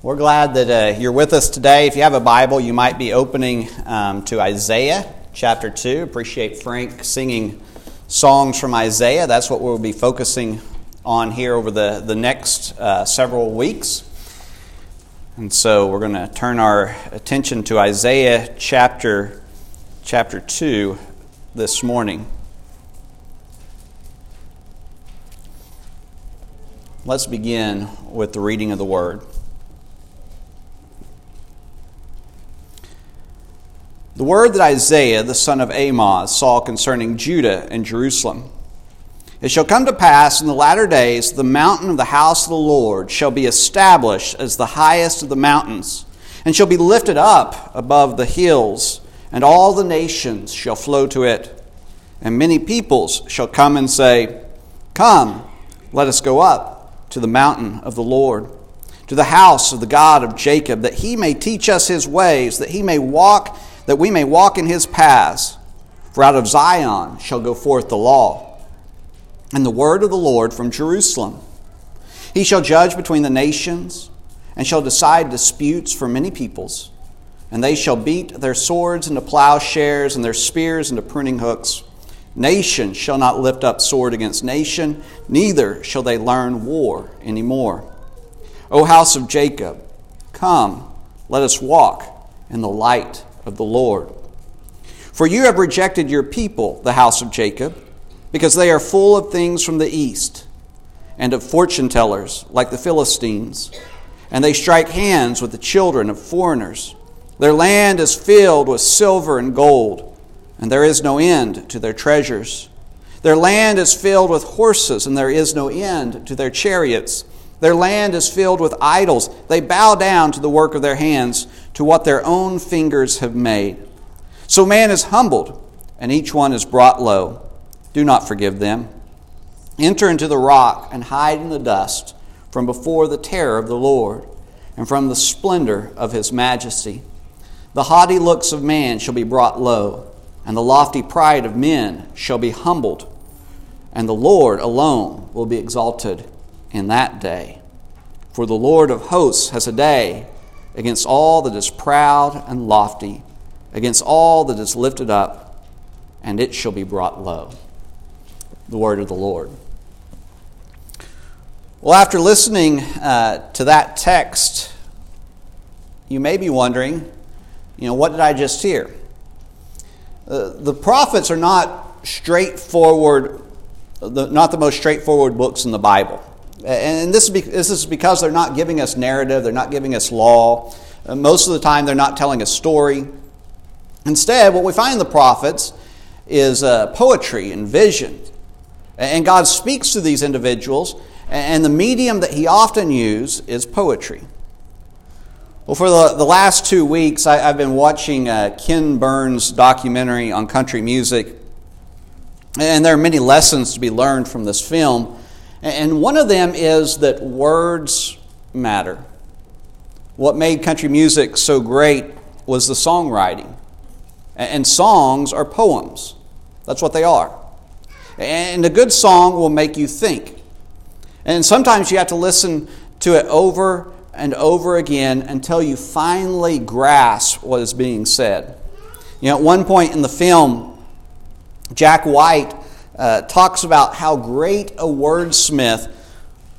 We're glad that uh, you're with us today. If you have a Bible, you might be opening um, to Isaiah chapter 2. Appreciate Frank singing songs from Isaiah. That's what we'll be focusing on here over the, the next uh, several weeks. And so we're going to turn our attention to Isaiah chapter, chapter 2 this morning. Let's begin with the reading of the Word. The word that Isaiah, the son of Amoz, saw concerning Judah and Jerusalem. It shall come to pass in the latter days, the mountain of the house of the Lord shall be established as the highest of the mountains, and shall be lifted up above the hills, and all the nations shall flow to it. And many peoples shall come and say, Come, let us go up to the mountain of the Lord, to the house of the God of Jacob, that he may teach us his ways, that he may walk that we may walk in his paths. For out of Zion shall go forth the law, and the word of the Lord from Jerusalem. He shall judge between the nations, and shall decide disputes for many peoples. And they shall beat their swords into plowshares, and their spears into pruning hooks. Nation shall not lift up sword against nation, neither shall they learn war any more. O house of Jacob, come, let us walk in the light of the Lord. For you have rejected your people, the house of Jacob, because they are full of things from the east, and of fortune tellers, like the Philistines, and they strike hands with the children of foreigners. Their land is filled with silver and gold, and there is no end to their treasures. Their land is filled with horses, and there is no end to their chariots. Their land is filled with idols. They bow down to the work of their hands, to what their own fingers have made. So man is humbled, and each one is brought low. Do not forgive them. Enter into the rock and hide in the dust from before the terror of the Lord and from the splendor of his majesty. The haughty looks of man shall be brought low, and the lofty pride of men shall be humbled, and the Lord alone will be exalted in that day. For the Lord of hosts has a day against all that is proud and lofty, against all that is lifted up, and it shall be brought low. The word of the Lord. Well, after listening uh, to that text, you may be wondering, you know, what did I just hear? Uh, the prophets are not straightforward, the, not the most straightforward books in the Bible. And this is because they're not giving us narrative, they're not giving us law. Uh, most of the time, they're not telling a story. Instead, what we find in the prophets is uh, poetry and vision. And God speaks to these individuals, and the medium that He often uses is poetry. Well, for the, the last two weeks, I, have been watching uh, Ken Burns' documentary on country music, and there are many lessons to be learned from this film. And one of them is that words matter. What made country music so great was the songwriting. And songs are poems. That's what they are. And a good song will make you think. And sometimes you have to listen to it over and over again until you finally grasp what is being said. You know, at one point in the film, Jack White uh, talks about how great a wordsmith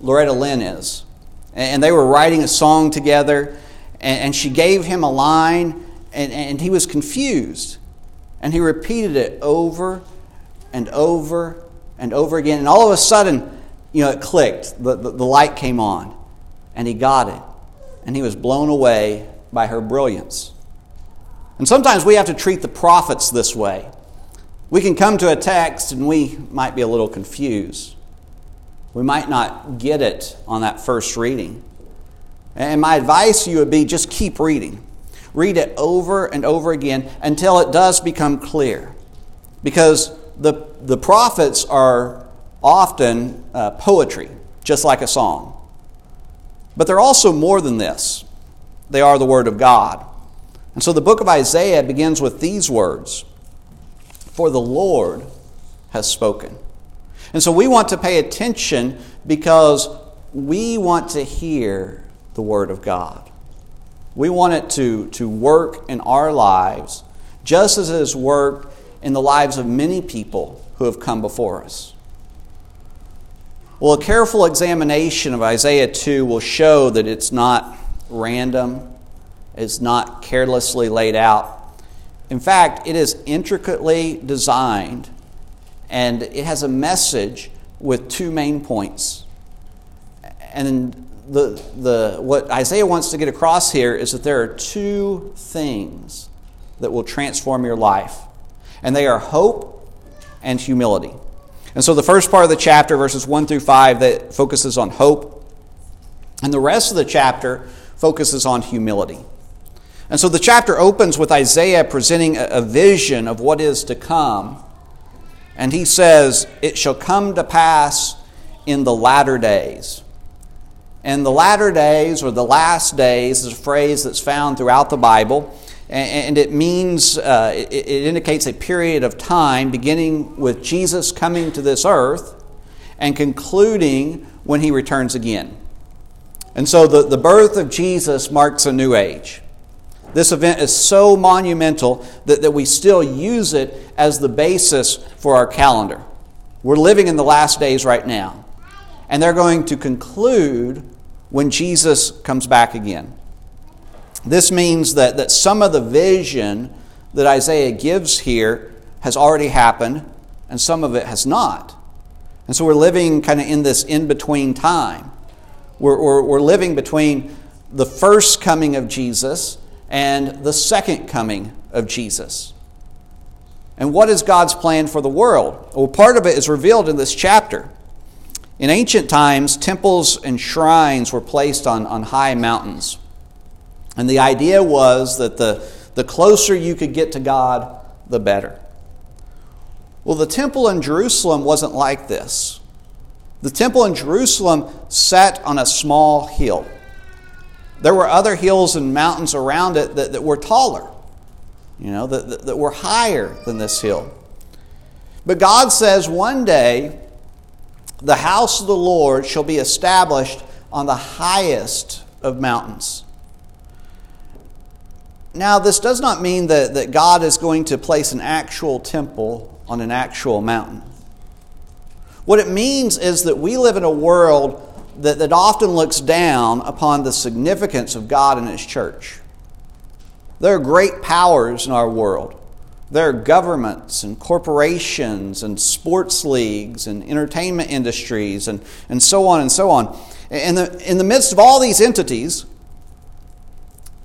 Loretta Lynn is. And they were writing a song together, and she gave him a line, and he was confused. And he repeated it over and over and over again. And all of a sudden, you know, it clicked. The, the, the light came on, and he got it. And he was blown away by her brilliance. And sometimes we have to treat the prophets this way. We can come to a text and we might be a little confused. We might not get it on that first reading. And my advice to you would be just keep reading. Read it over and over again until it does become clear. Because the, the prophets are often uh, poetry, just like a song. But they're also more than this, they are the Word of God. And so the book of Isaiah begins with these words for the Lord has spoken. And so we want to pay attention because we want to hear the Word of God. We want it to, to work in our lives just as it has worked in the lives of many people who have come before us. Well, a careful examination of Isaiah 2 will show that it's not random, it's not carelessly laid out. In fact, it is intricately designed and it has a message with two main points. And the, the, what Isaiah wants to get across here is that there are two things that will transform your life, and they are hope and humility. And so the first part of the chapter, verses 1 through 5, that focuses on hope, and the rest of the chapter focuses on humility. And so the chapter opens with Isaiah presenting a vision of what is to come. And he says, It shall come to pass in the latter days. And the latter days, or the last days, is a phrase that's found throughout the Bible. And it means, uh, it indicates a period of time beginning with Jesus coming to this earth and concluding when he returns again. And so the, the birth of Jesus marks a new age. This event is so monumental that, that we still use it as the basis for our calendar. We're living in the last days right now, and they're going to conclude when Jesus comes back again. This means that, that some of the vision that Isaiah gives here has already happened, and some of it has not. And so we're living kind of in this in between time. We're, we're, we're living between the first coming of Jesus and the second coming of Jesus. And what is God's plan for the world? Well, part of it is revealed in this chapter. In ancient times, temples and shrines were placed on, on high mountains. And the idea was that the, the closer you could get to God, the better. Well, the temple in Jerusalem wasn't like this. The temple in Jerusalem sat on a small hill. There were other hills and mountains around it that, that were taller, you know, that, that, that were higher than this hill. But God says one day the house of the Lord shall be established on the highest of mountains. Now, this does not mean that, that God is going to place an actual temple on an actual mountain. What it means is that we live in a world that, that often looks down upon the significance of God and His church. There are great powers in our world. There are governments and corporations and sports leagues and entertainment industries and, and so on and so on. In the, in the midst of all these entities,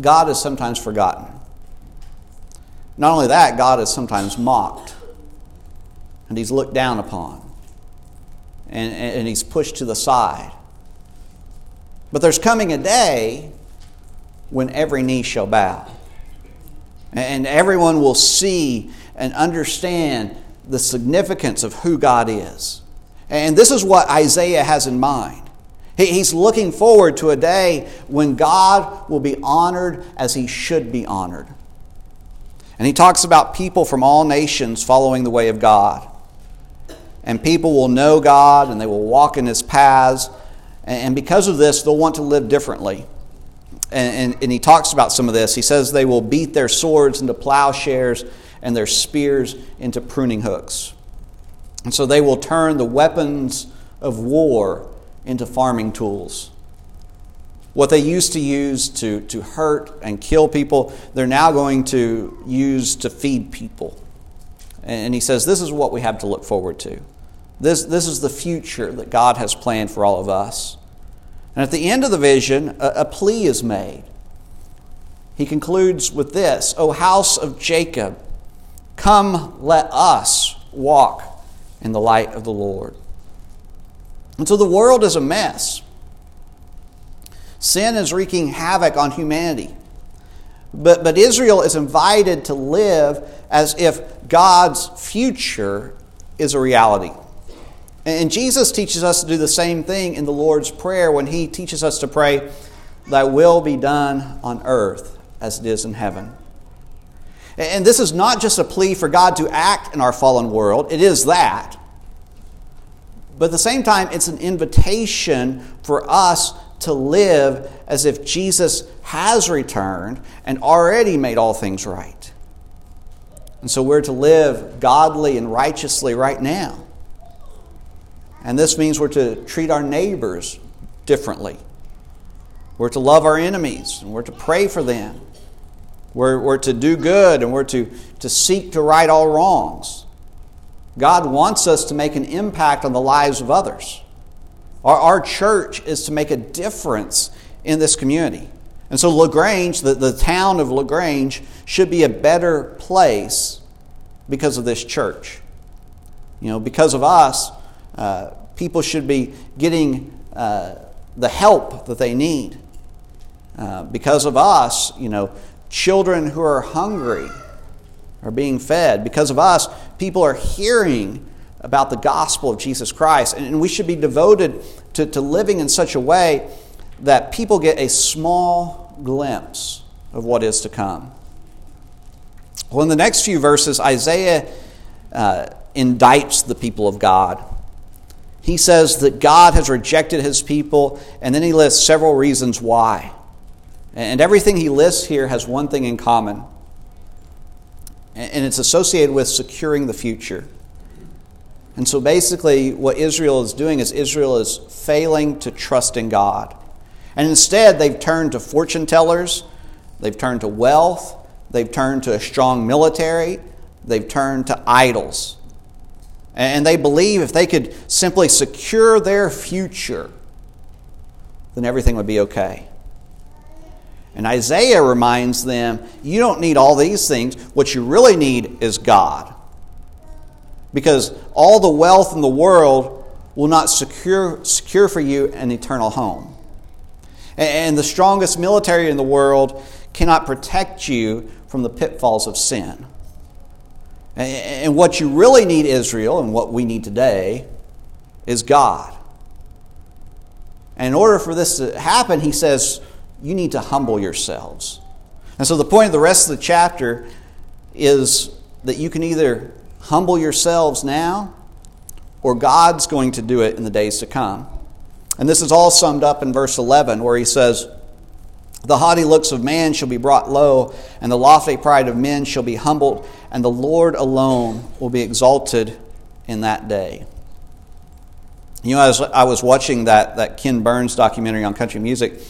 God is sometimes forgotten. Not only that, God is sometimes mocked and he's looked down upon and, and he's pushed to the side. But there's coming a day when every knee shall bow. And everyone will see and understand the significance of who God is. And this is what Isaiah has in mind. He's looking forward to a day when God will be honored as he should be honored. And he talks about people from all nations following the way of God. And people will know God and they will walk in his paths and because of this, they'll want to live differently. And, and, and, he talks about some of this. He says they will beat their swords into plowshares and their spears into pruning hooks. And so they will turn the weapons of war into farming tools. What they used to use to, to hurt and kill people, they're now going to use to feed people. And he says this is what we have to look forward to. This, this is the future that God has planned for all of us. And at the end of the vision, a, a plea is made. He concludes with this O house of Jacob, come let us walk in the light of the Lord. And so the world is a mess. Sin is wreaking havoc on humanity. But, but Israel is invited to live as if God's future is a reality. And Jesus teaches us to do the same thing in the Lord's Prayer when He teaches us to pray, Thy will be done on earth as it is in heaven. And this is not just a plea for God to act in our fallen world, it is that. But at the same time, it's an invitation for us to live as if Jesus has returned and already made all things right. And so we're to live godly and righteously right now. And this means we're to treat our neighbors differently. We're to love our enemies and we're to pray for them. We're, we're to do good and we're to, to seek to right all wrongs. God wants us to make an impact on the lives of others. Our, our church is to make a difference in this community. And so, LaGrange, the, the town of LaGrange, should be a better place because of this church. You know, because of us, uh, people should be getting uh, the help that they need. Uh, because of us, you know, children who are hungry are being fed. Because of us, people are hearing about the gospel of Jesus Christ. And we should be devoted to, to living in such a way that people get a small glimpse of what is to come. Well, in the next few verses, Isaiah uh, indicts the people of God. He says that God has rejected his people, and then he lists several reasons why. And everything he lists here has one thing in common, and it's associated with securing the future. And so basically, what Israel is doing is Israel is failing to trust in God. And instead, they've turned to fortune tellers, they've turned to wealth, they've turned to a strong military, they've turned to idols. And they believe if they could simply secure their future, then everything would be okay. And Isaiah reminds them you don't need all these things. What you really need is God. Because all the wealth in the world will not secure, secure for you an eternal home. And the strongest military in the world cannot protect you from the pitfalls of sin. And what you really need, Israel, and what we need today, is God. And in order for this to happen, he says, you need to humble yourselves. And so the point of the rest of the chapter is that you can either humble yourselves now or God's going to do it in the days to come. And this is all summed up in verse 11, where he says, The haughty looks of man shall be brought low, and the lofty pride of men shall be humbled, and the Lord alone will be exalted in that day. You know, as I was watching that, that Ken Burns documentary on country music,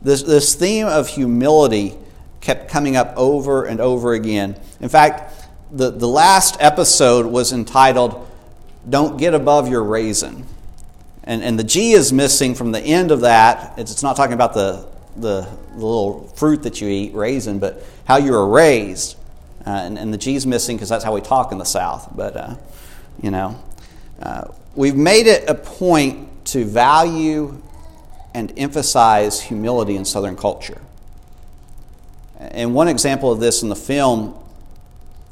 this, this theme of humility kept coming up over and over again. In fact, the, the last episode was entitled Don't Get Above Your Raisin. And, and the G is missing from the end of that. It's, it's not talking about the, the, the, little fruit that you eat, raisin, but how you were raised. Uh, and, and the G's missing because that's how we talk in the South. But, uh, you know, uh, we've made it a point to value and emphasize humility in Southern culture. And one example of this in the film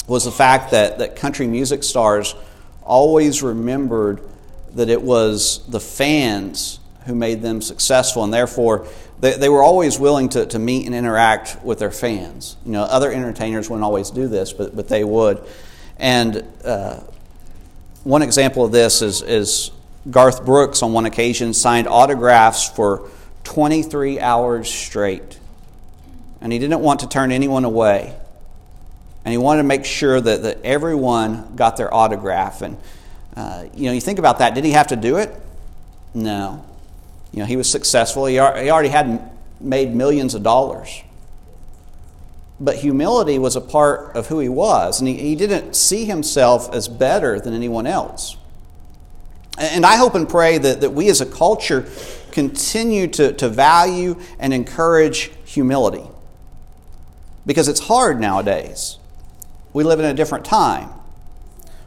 was the fact that, that country music stars always remembered that it was the fans who made them successful, and therefore they, they were always willing to, to meet and interact with their fans. You know, other entertainers wouldn't always do this, but, but they would. And uh, one example of this is, is Garth Brooks, on one occasion, signed autographs for 23 hours straight. And he didn't want to turn anyone away. And he wanted to make sure that, that everyone got their autograph. And, uh, you know, you think about that. Did he have to do it? No. You know, he was successful. He, already had made millions of dollars. But humility was a part of who he was. And he, he didn't see himself as better than anyone else. And I hope and pray that, that we as a culture continue to, to value and encourage humility. Because it's hard nowadays. We live in a different time.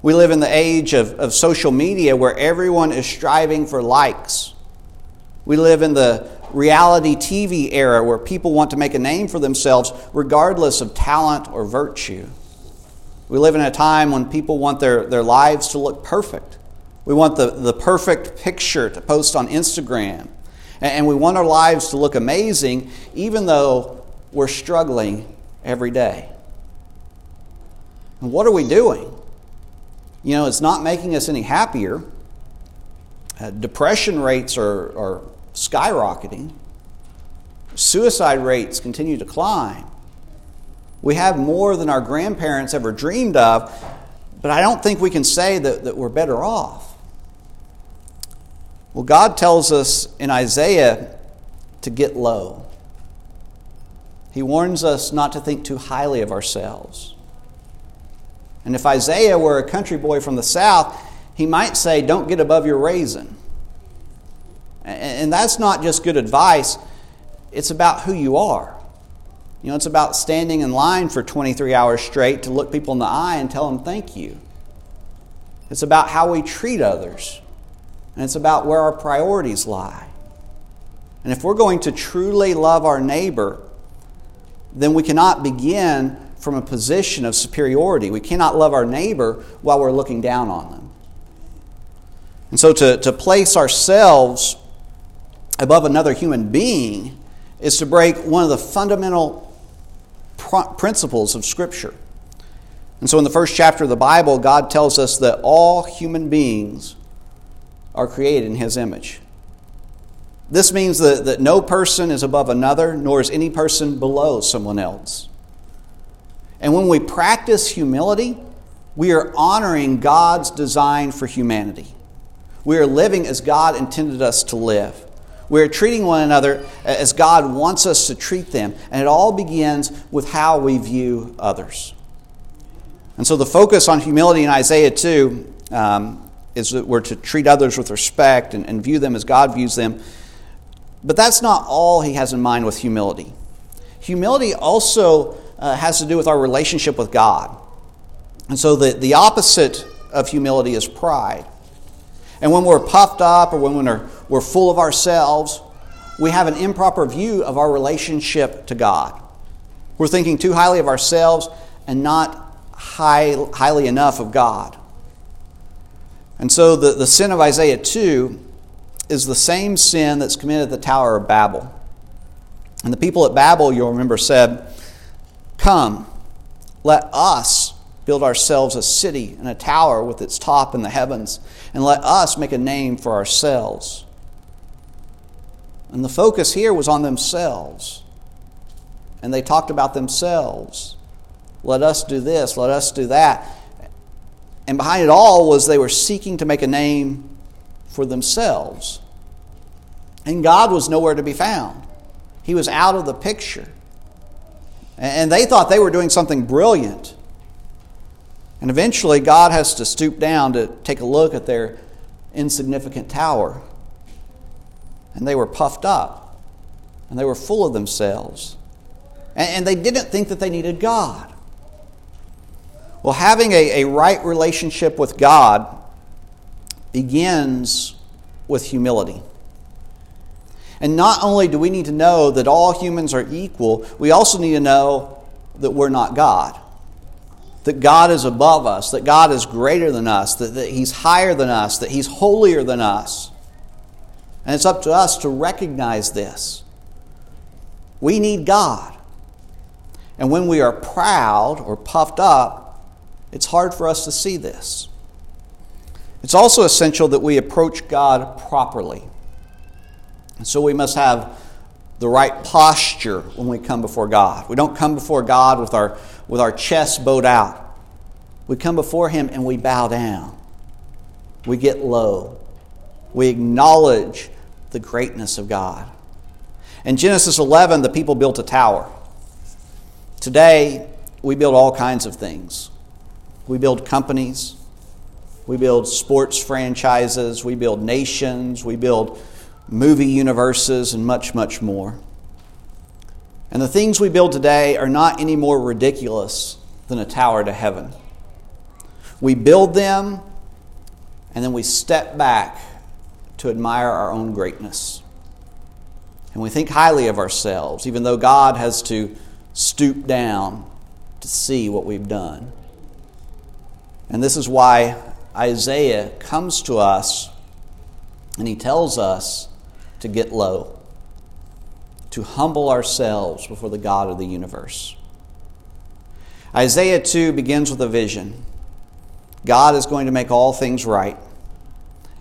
We live in the age of, of social media where everyone is striving for likes. We live in the reality TV era where people want to make a name for themselves regardless of talent or virtue. We live in a time when people want their, their lives to look perfect. We want the, the perfect picture to post on Instagram. And we want our lives to look amazing even though we're struggling every day. And what are we doing? You know, it's not making us any happier. Uh, depression rates are, are skyrocketing. Suicide rates continue to climb. We have more than our grandparents ever dreamed of, but I don't think we can say that, that we're better off. Well, God tells us in Isaiah to get low. He warns us not to think too highly of ourselves. And if Isaiah were a country boy from the south, he might say, Don't get above your raisin. And that's not just good advice, it's about who you are. You know, it's about standing in line for 23 hours straight to look people in the eye and tell them thank you. It's about how we treat others. And it's about where our priorities lie. And if we're going to truly love our neighbor, then we cannot begin from a position of superiority. We cannot love our neighbor while we're looking down on them. And so to, to place ourselves above another human being is to break one of the fundamental principles of Scripture. And so in the first chapter of the Bible, God tells us that all human beings are created in His image. This means that, that no person is above another, nor is any person below someone else. And when we practice humility, we are honoring God's design for humanity. We are living as God intended us to live. We are treating one another as God wants us to treat them. And it all begins with how we view others. And so the focus on humility in Isaiah 2 um, is that we're to treat others with respect and, and view them as God views them. But that's not all he has in mind with humility. Humility also uh, has to do with our relationship with God. And so the, the opposite of humility is pride. And when we're puffed up or when we're, we're full of ourselves, we have an improper view of our relationship to God. We're thinking too highly of ourselves and not high, highly enough of God. And so the, the sin of Isaiah 2 is the same sin that's committed at the Tower of Babel. And the people at Babel, you'll remember, said, Come, let us build ourselves a city and a tower with its top in the heavens, and let us make a name for ourselves. And the focus here was on themselves. And they talked about themselves. Let us do this, let us do that. And behind it all was they were seeking to make a name for themselves. And God was nowhere to be found, He was out of the picture. And they thought they were doing something brilliant. And eventually, God has to stoop down to take a look at their insignificant tower. And they were puffed up, and they were full of themselves. And they didn't think that they needed God. Well, having a, a right relationship with God begins with humility. And not only do we need to know that all humans are equal, we also need to know that we're not God. That God is above us, that God is greater than us, that, that He's higher than us, that He's holier than us. And it's up to us to recognize this. We need God. And when we are proud or puffed up, it's hard for us to see this. It's also essential that we approach God properly. And so we must have the right posture when we come before God. We don't come before God with our, with our chest bowed out. We come before Him and we bow down. We get low. We acknowledge the greatness of God. In Genesis 11, the people built a tower. Today, we build all kinds of things. We build companies, we build sports franchises, we build nations, we build movie universes, and much, much more. And the things we build today are not any more ridiculous than a tower to heaven. We build them and then we step back to admire our own greatness. And we think highly of ourselves, even though God has to stoop down to see what we've done. And this is why Isaiah comes to us and he tells us to get low, to humble ourselves before the God of the universe. Isaiah 2 begins with a vision. God is going to make all things right.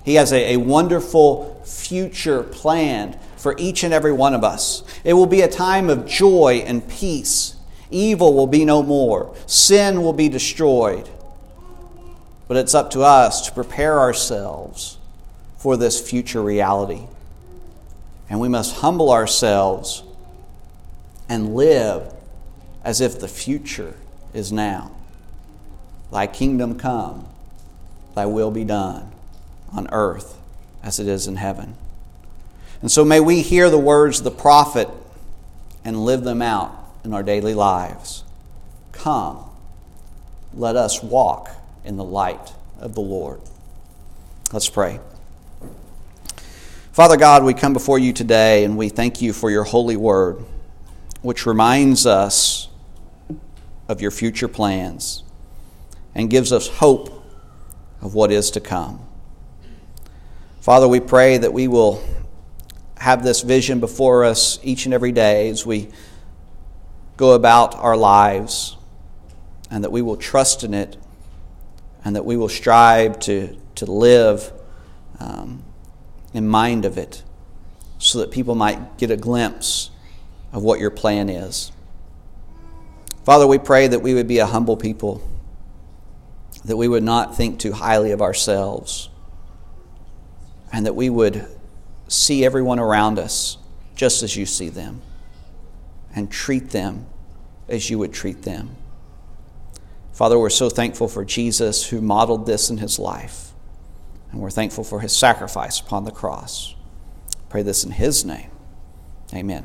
He has a, a wonderful future planned for each and every one of us. It will be a time of joy and peace. Evil will be no more, sin will be destroyed. But it's up to us to prepare ourselves for this future reality. And we must humble ourselves and live as if the future is now. Thy kingdom come, thy will be done on earth as it is in heaven. And so may we hear the words of the prophet and live them out in our daily lives. Come, let us walk in the light of the Lord. Let's pray. Father God, we come before you today and we thank you for your holy word, which reminds us of your future plans and gives us hope of what is to come. Father, we pray that we will have this vision before us each and every day as we go about our lives, and that we will trust in it, and that we will strive to, to live um, in mind of it so that people might get a glimpse of what your plan is. Father, we pray that we would be a humble people, that we would not think too highly of ourselves, and that we would see everyone around us just as you see them and treat them as you would treat them. Father, we're so thankful for Jesus who modeled this in his life, and we're thankful for his sacrifice upon the cross. Pray this in his name. Amen.